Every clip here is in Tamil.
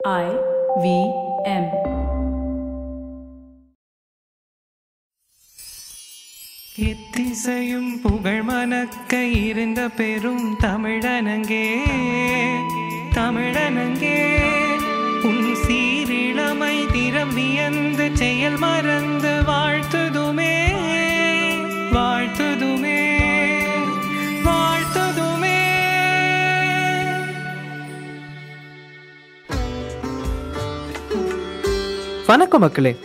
I V M. எத்திசையும் புகழ் மணக்க இருந்த பெரும் தமிழனங்கே தமிழனங்கே உன் சீரிழமை திறம் வியந்து செயல் மறந்து வாழ்த்துதுமே வாழ்த்துதுமே வணக்கம் மக்களே.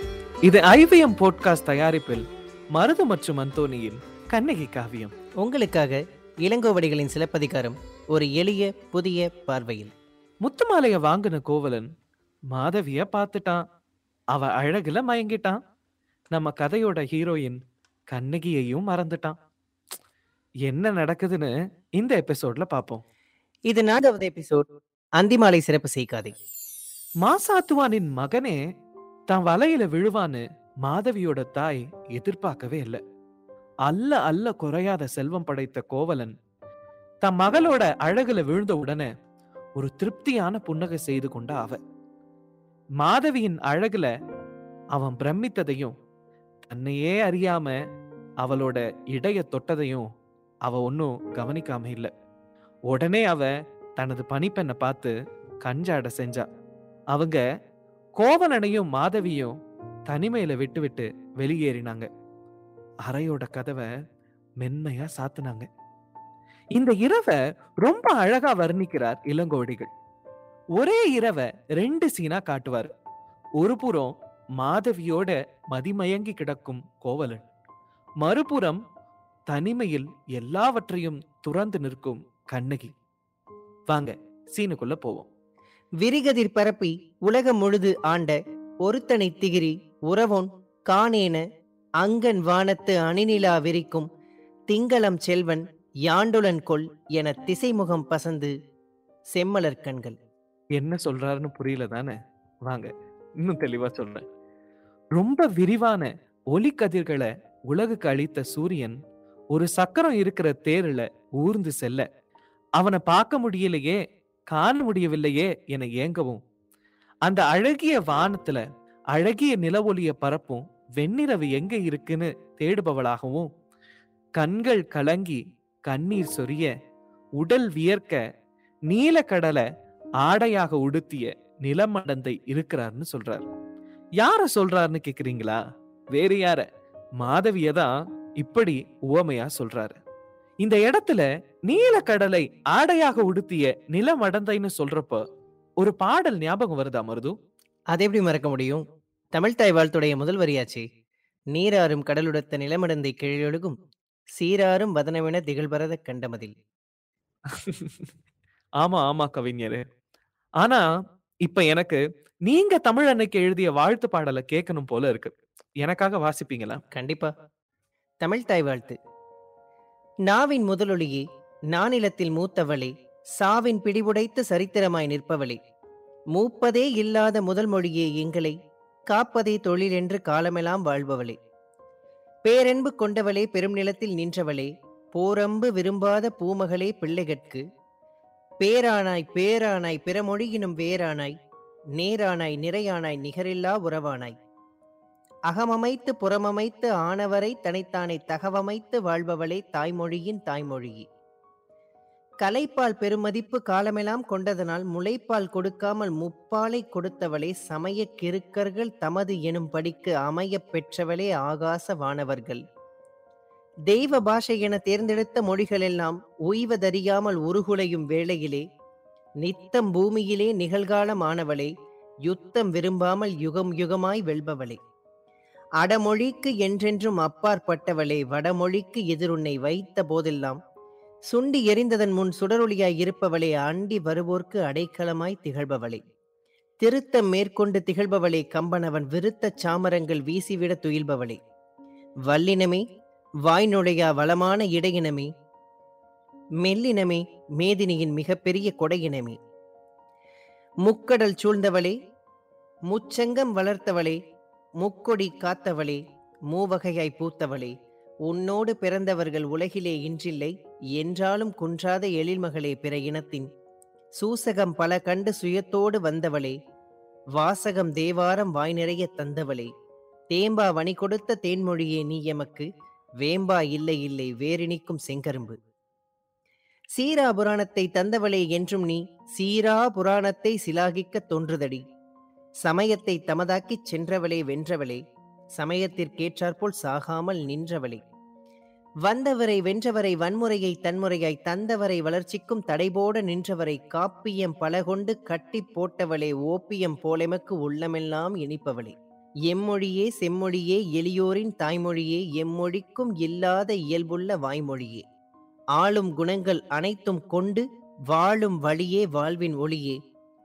இது ஐவிஎம் போட்காஸ்ட் தயாரிப்பில் மருது மற்றும் அந்தோனியின் கண்ணகி காவியம். உங்களுக்காக இளங்கோவடிகளின் சிலப்பதிகாரம் ஒரு எளிய புதிய பார்வையில். முத்துமாலைய வாங்கின கோவலன் மாதவிய பார்த்துட்டான். அவ அழகுல மயங்கிட்டான். நம்ம கதையோட ஹீரோயின் கண்ணகியையும் மறந்துட்டான். என்ன நடக்குதுன்னு இந்த எபிசோட்ல பாப்போம் இது நான்காவது எபிசோட் அந்திமாலை சிறப்பு செய்காதே. மாசாத்துவானின் மகனே தான் வலையில விழுவான்னு மாதவியோட தாய் எதிர்பார்க்கவே இல்லை. அல்ல அல்ல குறையாத செல்வம் படைத்த கோவலன் தன் மகளோட அழகுல விழுந்த உடனே ஒரு திருப்தியான புன்னகை செய்து கொண்ட அவ. மாதவியின் அழகுல அவன் பிரமித்ததையும் தன்னையே அறியாம அவளோட இடைய தொட்டதையும் அவ ஒன்னும் கவனிக்காம இல்ல. உடனே அவ தனது பணிப்பெண்ணை பார்த்து கஞ்சாட செஞ்சா. அவங்க கோவலனையும் மாதவியும் தனிமையில விட்டுவிட்டு வெளியேறினாங்க. அறையோட கதவை மென்மையா சாத்துனாங்க. இந்த இரவை ரொம்ப அழகா வர்ணிக்கிறார் இளங்கோடிகள் ஒரே இரவை ரெண்டு சீனா காட்டுவார். ஒரு புறம் மாதவியோட மதிமயங்கி கிடக்கும் கோவலன். மறுபுறம் தனிமையில் எல்லாவற்றையும் துறந்து நிற்கும் கண்ணகி. வாங்க சீனுக்குள்ள போவோம். விரிகதிர் பரப்பி உலகம் முழுது ஆண்ட ஒருத்தனை திகிரி உறவோன் காணேன அங்கன் வானத்து அணிநிலா விரிக்கும் திங்களம் செல்வன் யாண்டுலன் கொள் என திசைமுகம் பசந்து செம்மலர் கண்கள். என்ன சொல்றாருன்னு புரியல தானே? வாங்க இன்னும் தெளிவா சொல்றேன். ரொம்ப விரிவான ஒலி கதிர்களை உலகுக்கு அளித்த சூரியன் ஒரு சக்கரம் இருக்கிற தேருல ஊர்ந்து செல்ல அவனை பார்க்க முடியலையே காண முடியவில்லையே என ஏங்கவும். அந்த அழகிய வானத்துல அழகிய நிலவொளிய பரப்பும் வெண்ணிரவு எங்க இருக்குன்னு தேடுபவளாகவும் கண்கள் கலங்கி கண்ணீர் சொரிய உடல் வியர்க்க நீலக்கடலை ஆடையாக உடுத்திய நிலமடந்தை இருக்கிறார்னு சொல்றார். யார சொல்றாருன்னு கேக்குறீங்களா? வேறு யார? மாதவிய தான் இப்படி உவமையா சொல்றாரு. இந்த இடத்துல நீலக்கடலை ஆடையாக உடுத்திய நிலமடந்தைன்னு சொல்றப்ப ஒரு பாடல் ஞாபகம் வருதா மருது? அதை எப்படி மறக்க முடியும்? தமிழ்தாய் வாழ்த்துடைய முதல் வரியாச்சே. நீராறும் கடலுடத்த நிலமடந்தை கிழொழுகும் சீராறும் வதனமென திகழ்பரத கண்டமதில். ஆமா ஆமா கவிஞரே. ஆனா இப்ப எனக்கு நீங்க தமிழ் அன்னைக்கு எழுதிய வாழ்த்து பாடலை கேட்கணும் போல இருக்கு. எனக்காக வாசிப்பீங்களா? கண்டிப்பா. தமிழ்தாய் வாழ்த்து. நாவின் முதலொளியே நானிலத்தில் மூத்தவளே சாவின் பிடிவுடைத்து சரித்திரமாய் நிற்பவளே. மூப்பதே இல்லாத முதல் மொழியே எங்களை காப்பதே தொழில் என்று காலமெல்லாம் வாழ்பவளே. பேரன்பு கொண்டவளே பெரும் நிலத்தில் நின்றவளே போரம்பு விரும்பாத பூமகளே பிள்ளைகட்கு. பேரானாய் பேரானாய் பிறமொழியினும் வேரானாய் நேரானாய் நிறையானாய் நிகரில்லா உறவானாய். அகமமைத்து புறமமைத்து ஆனவரை தனித்தானை தகவமைத்து வாழ்பவளே தாய்மொழியின் தாய்மொழியே. கலைப்பால் பெருமதிப்பு காலமெல்லாம் கொண்டதனால் முளைப்பால் கொடுக்காமல் முப்பாலை கொடுத்தவளே சமய கிருக்கர்கள் தமது எனும் படிக்கு அமையப் பெற்றவளே ஆகாச வானவர்கள். தெய்வ பாஷை என தேர்ந்தெடுத்த மொழிகளெல்லாம் உய்வதறியாமல் உருகுலையும் வேளையிலே நித்தம் பூமியிலே நிகழ்காலமானவளே யுத்தம் விரும்பாமல் யுகம் யுகமாய் வெல்பவளே. அடமொழிக்கு என்றென்றும் அப்பாற்பட்டவளே வடமொழிக்கு எதிருன்னை வைத்த போதெல்லாம் சுண்டி எரிந்ததன் முன் சுடரொளியாய் இருப்பவளே அண்டி வருவோர்க்கு அடைக்கலமாய் திகழ்பவளே. திருத்தம் மேற்கொண்டு திகழ்பவளே கம்பனவன் விருத்த சாமரங்கள் வீசிவிட துயில்பவளே. வல்லினமே வாய் நுழையா வளமான இடையினமே மெல்லினமே மேதினியின் மிகப்பெரிய கொடையினமே. முக்கடல் சூழ்ந்தவளே முச்சங்கம் வளர்த்தவளே முக்கொடி காத்தவளே மூவகையாய் பூத்தவளே உன்னோடு பிறந்தவர்கள் உலகிலே இன்றில்லை என்றாலும் குன்றாத எழில்மகளே பிற இனத்தின். சூசகம் பல கண்டு சுயத்தோடு வந்தவளே வாசகம் தேவாரம் வாய் நிறைய தந்தவளே. தேம்பா வணி கொடுத்த தேன்மொழியே நீ எமக்கு வேம்பா இல்லை இல்லை வேறினிக்கும் செங்கரும்பு. சீரா புராணத்தை தந்தவளே என்றும் நீ சீரா புராணத்தை சிலாகிக்க தோன்றுதடி. சமயத்தை தமதாக்கிச் சென்றவளே வென்றவளே சமயத்திற்கேற்றாற்போல் சாகாமல் நின்றவளே. வந்தவரை வென்றவரை வன்முறையை தன்முறையாய் தந்தவரை வளர்ச்சிக்கும் தடைபோட நின்றவரை காப்பியம் பல கொண்டு கட்டி போட்டவளே ஓப்பியம் போலெமக்கு உள்ளமெல்லாம் இனிப்பவளே. எம்மொழியே செம்மொழியே எளியோரின் தாய்மொழியே எம்மொழிக்கும் இல்லாத இயல்புள்ள வாய்மொழியே. ஆளும் குணங்கள் அனைத்தும் கொண்டு வாழும் வழியே வாழ்வின் ஒளியே.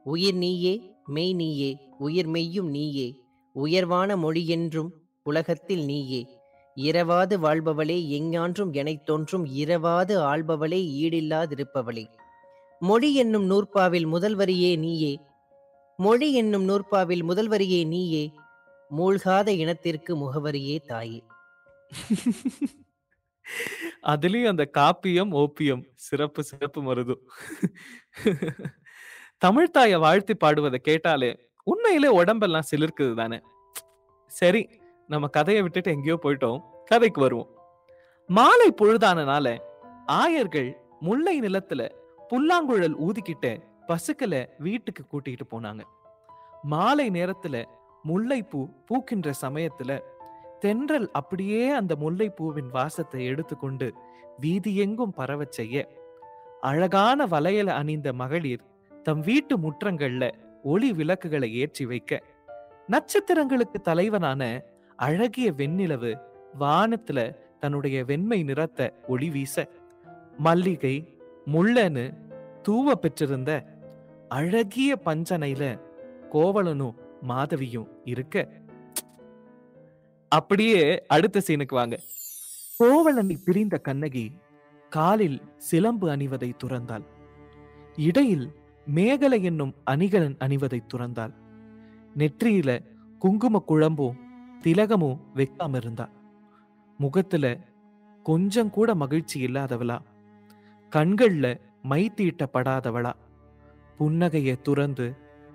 உயிர் நீயே மெய் நீயே உயிர் மெய்யும் நீயே உயர்வான மொழி என்றும் உலகத்தில் நீயே. இரவாது வாழ்பவளே எஞ்ஞான்றும் எனைத் தோன்றும் இரவாது ஆள்பவளே ஈடில்லாதிருப்பவளே. மொழி என்னும் நூற்பாவில் முதல்வரியே நீயே மொழி என்னும் நூற்பாவில் முதல்வரியே நீயே மூழ்காத இனத்திற்கு முகவரியே தாயே. அதுலயும் அந்த காப்பியம் ஓப்பியம் சிறப்பு சிறப்பு மருதும் தமிழ்த்தாய வாழ்த்தி பாடுவதை கேட்டாலே உண்மையிலே உடம்பெல்லாம் சிலிர்க்குது தானே? சரி நம்ம கதையை விட்டுட்டு எங்கேயோ போயிட்டோம். கதைக்கு வருவோம். மாலை பொழுதானனால ஆயர்கள் முல்லை நிலத்துல புல்லாங்குழல் ஊதிக்கிட்ட பசுக்களை வீட்டுக்கு கூட்டிகிட்டு போனாங்க. மாலை நேரத்துல முல்லைப்பூ பூக்கின்ற சமயத்துல தென்றல் அப்படியே அந்த முல்லைப்பூவின் வாசத்தை எடுத்துக்கொண்டு வீதியெங்கும் பரவச் செய்ய அழகான வளையல அணிந்த மகளிர் தம் வீட்டு முற்றங்கள்ல ஒளி விளக்குகளை ஏற்றி வைக்க. நட்சத்திரங்களுக்கு தலைவனான அழகிய வெண்ணிலவு வானத்துல தன்னுடைய வெண்மை நிறத்த ஒளி வீச. மல்லிகை முள்ளனு தூவ பெற்றிருந்த அழகிய பஞ்சனையில கோவலனும் மாதவியும் இருக்க. அப்படியே அடுத்த சீனுக்கு வாங்க. கோவலனை பிரிந்த கண்ணகி காலில் சிலம்பு அணிவதை துறந்தாள். இடையில் மேகலை என்னும் அணிகலன் அணிவதை துறந்தாள். நெற்றியில குங்கும குழம்பும் திலகமும் வைக்காம இருந்தா முகத்துல கொஞ்சம் கூட மகிழ்ச்சி இல்லாதவளா. கண்கள்ல மை தீட்டப்படாதவளா. புன்னகையை துறந்து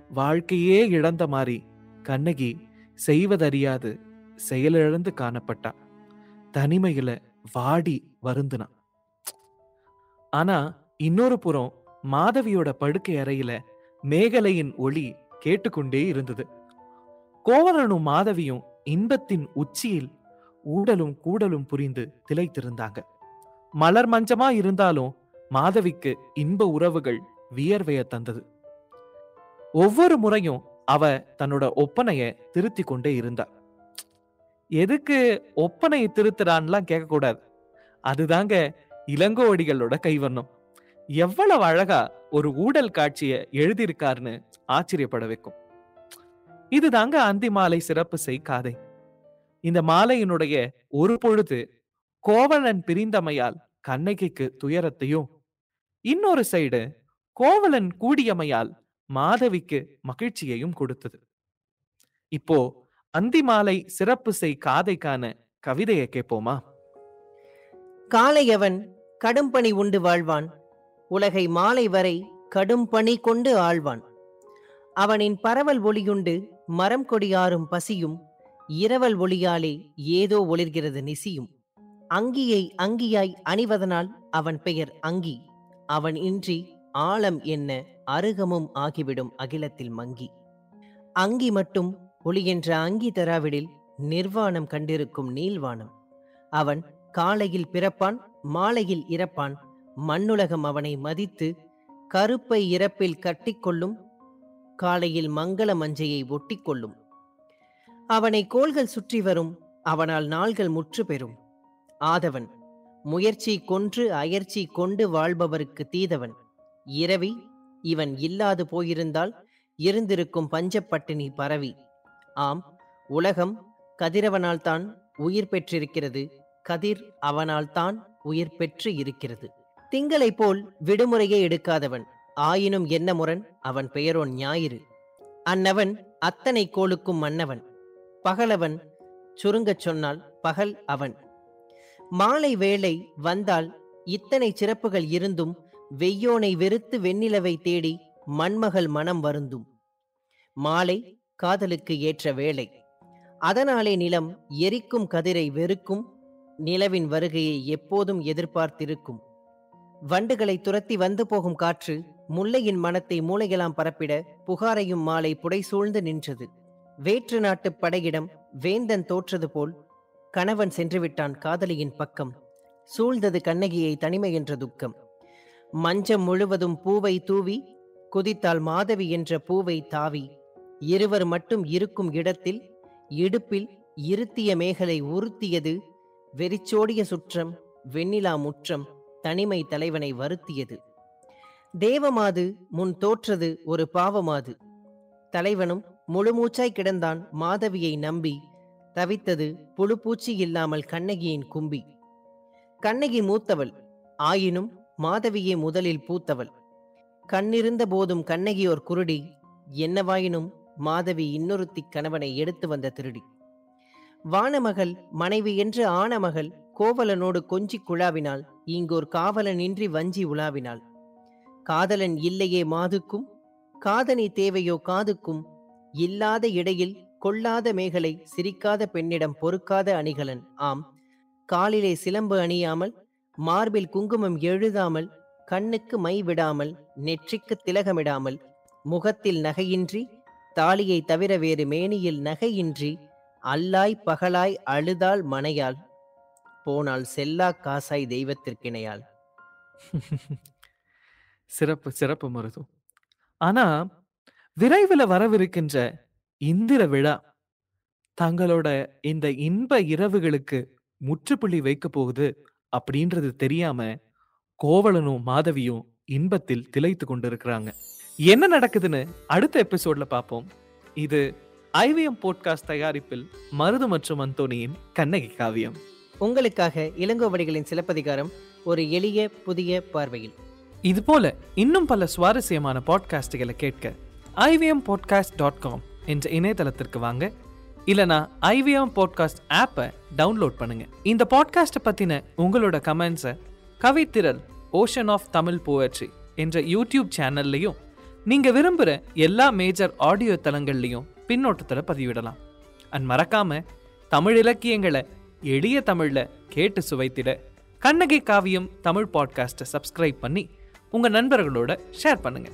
வாழ்க்கையே இழந்த மாதிரி கண்ணகி செய்வதறியாது செயலிழந்து காணப்பட்டா. தனிமையில வாடி வருந்துனா. ஆனா இன்னொரு புறம் மாதவியோட படுக்கை அறையில மேகலையின் ஒளி கேட்டுக்கொண்டே இருந்தது. கோவலனும் மாதவியும் இன்பத்தின் உச்சியில் ஊடலும் கூடலும் புரிந்து திளைத்திருந்தாங்க. மலர் மஞ்சமா இருந்தாலும் மாதவிக்கு இன்ப உறவுகள் வியர்வைய தந்தது. ஒவ்வொரு முறையும் அவ தன்னோட ஒப்பனைய திருத்தி கொண்டே இருந்தா. எதுக்கு ஒப்பனையை திருத்துறான்லாம் கேட்கக்கூடாது. அதுதாங்க இளங்கோவடிகளோட கைவண்ணம். எவ்வளவு அழகா ஒரு ஊடல் காட்சியை எழுதியிருக்காருன்னு ஆச்சரியப்பட வைக்கும். இதுதாங்க அந்தி மாலை சிறப்பு செய் காதை இந்த மாலையினுடைய ஒரு பொழுது கோவலன் பிரிந்தமையால் கண்ணகிக்கு துயரத்தையும் இன்னொரு சைடு கோவலன் கூடியமையால் மாதவிக்கு மகிழ்ச்சியையும் கொடுத்தது. இப்போ அந்தி மாலை சிறப்பு செய் காதைக்கான கவிதையை கேட்போமா? காளையவன் கடும்பணி உண்டு வாழ்வான். உலகை மாலை வரை கடும் பணி கொண்டு ஆழ்வான் அவனின் பரவல் ஒளியுண்டு மரம் கொடியாரும் பசியும் இரவல் ஒளியாலே ஏதோ ஒளிர்கிறது நிசியும். அங்கியை அங்கியாய் அணிவதனால் அவன் பெயர் அங்கி அவன் இன்றி ஆழம் என்ன அருகமும் ஆகிவிடும் அகிலத்தில் மங்கி. அங்கி மட்டும் ஒளி என்ற அங்கி தராவிடில் நிர்வாணம் கண்டிருக்கும் நீள்வானம். அவன் காலையில் பிறப்பான் மாலையில் இறப்பான் மண்ணுலகம் அவனை மதித்து கருப்பை இறப்பில் கட்டிக்கொள்ளும் காலையில் மங்கள மஞ்சையை ஒட்டிக்கொள்ளும். அவனை கோள்கள் சுற்றி வரும் அவனால் நாள்கள் முற்று பெறும். ஆதவன் முயற்சி கொன்று அயற்சி கொண்டு வாழ்பவருக்கு தீதவன். இரவி இவன் இல்லாது போயிருந்தால் இருந்திருக்கும் பஞ்சப்பட்டினி பரவி. ஆம் உலகம் கதிரவனால் தான் உயிர் பெற்றிருக்கிறது கதிர் அவனால் தான் உயிர் பெற்று இருக்கிறது. திங்களை போல் விடுமுறையே எடுக்காதவன். ஆயினும் என்ன முரண்? அவன் பெயரோன் ஞாயிறு. அன்னவன் அத்தனை கோளுக்கும் மன்னவன். பகலவன் சுருங்கச் சொன்னால் பகல் அவன். மாலை வேளை வந்தால் இத்தனை சிறப்புகள் இருந்தும் வெய்யோனை வெறுத்து வெண்ணிலவை தேடி மண்மகள் மனம் வருந்தும். மாலை காதலுக்கு ஏற்ற வேளை. அதனாலே நிலம் எரிக்கும் கதிரை வெறுக்கும் நிலவின் வருகையை எப்போதும் எதிர்பார்த்திருக்கும். வண்டுகளை துரத்தி வந்து போகும் காற்று முல்லையின் மனத்தை மூளையெல்லாம் பரப்பிட புகாரையும் மாலை புடைசூழ்ந்து நின்றது. வேற்று நாட்டுப் படையிடம் வேந்தன் தோற்றது போல் கணவன் சென்றுவிட்டான் காதலியின் பக்கம். சூழ்ந்தது கண்ணகியை தனிமை என்ற துக்கம். மஞ்சம் முழுவதும் பூவை தூவி குதித்தால் மாதவி என்ற பூவை தாவி. இருவர் மட்டும் இருக்கும் இடத்தில் இடுப்பில் இருத்திய மேகலை உறுத்தியது வெறிச்சோடிய சுற்றம் வெண்ணிலா முற்றம் தனிமை தலைவனை வருத்தியது. தேவமாது முன் தோற்றது ஒரு பாவமாது. தலைவனும் முழுமூச்சாய் கிடந்தான் மாதவியை நம்பி தவித்தது புழுப்பூச்சி இல்லாமல் கண்ணகியின் கும்பி. கண்ணகி மூத்தவள் ஆயினும் மாதவியே முதலில் பூத்தவள். கண்ணிருந்த போதும் கண்ணகி ஒரு குருடி என்னவாயினும் மாதவி இன்னொருத்தி கணவனை எடுத்து வந்த திருடி. வானமகள் மனைவி என்று ஆனமகள் கோவலனோடு கொஞ்சி குழாவினாள் இங்கோர் காவலனின்றி வஞ்சி உலாவினாள் காதலன் இல்லையே மாதுக்கும் காதனி தேவையோ காதுக்கும் இல்லாத இடையில் கொள்ளாத மேகலை சிரிக்காத பெண்ணிடம் பொறுக்காத அணிகலன். ஆம் காலிலே சிலம்பு அணியாமல் மார்பில் குங்குமம் எழுதாமல் கண்ணுக்கு மை விடாமல் நெற்றிக்கு திலகமிடாமல் முகத்தில் நகையின்றி தாலியை தவிர வேறு மேனியில் நகையின்றி அல்லாய் பகலாய் அழுதாள் மனையாள். போனால் செல்லா காசாய் தெய்வத்திற்கிணையால் சிறப்பு சிறப்பு மருது ஆனா விரைவில் வரவிருக்கின்ற இந்திர விழா தங்களோட இந்த இன்ப இரவுகளுக்கு முற்றுப்புள்ளி வைக்க போகுது அப்படின்றது தெரியாம கோவலனும் மாதவியும் இன்பத்தில் திளைத்து கொண்டிருக்கிறாங்க. என்ன நடக்குதுன்னு அடுத்த எபிசோட்ல பார்ப்போம். இது ஐவிஎம் போட்காஸ்ட் தயாரிப்பில் மருது மற்றும் அந்தோனியின் கண்ணகி காவியம். உங்களுக்காக இளங்கோவடிகளின் சிலப்பதிகாரம் ஒரு எளிய புதிய பார்வையில். இது போல இன்னும் பல சுவாரஸ்யமான பாட்காஸ்டுகளை கேட்க ஐவிஎம் பாட்காஸ்ட் டாட் காம் என்ற இணையதளத்திற்கு வாங்க. இல்லனா ஐவிஎம் பாட்காஸ்ட் ஆப்பை டவுன்லோட் பண்ணுங்க. இந்த பாட்காஸ்ட்டை பத்தின உங்களோட கமெண்ட்ஸை கவித்திரல் ஓஷன் ஆஃப் தமிழ் போயட்ரி என்ற யூடியூப் சேனல்லையும் நீங்க விரும்புகிற எல்லா மேஜர் ஆடியோ தளங்கள்லையும் பின்னோட்டத்தில் பதிவிடலாம். அண்ட் மறக்காம தமிழ் இலக்கியங்களை எளிய தமிழ்ல கேட்டு சுவைத்திட கண்ணகி காவியம் தமிழ் பாட்காஸ்ட்டை சப்ஸ்கிரைப் பண்ணி உங்க நண்பர்களோட ஷேர் பண்ணுங்க.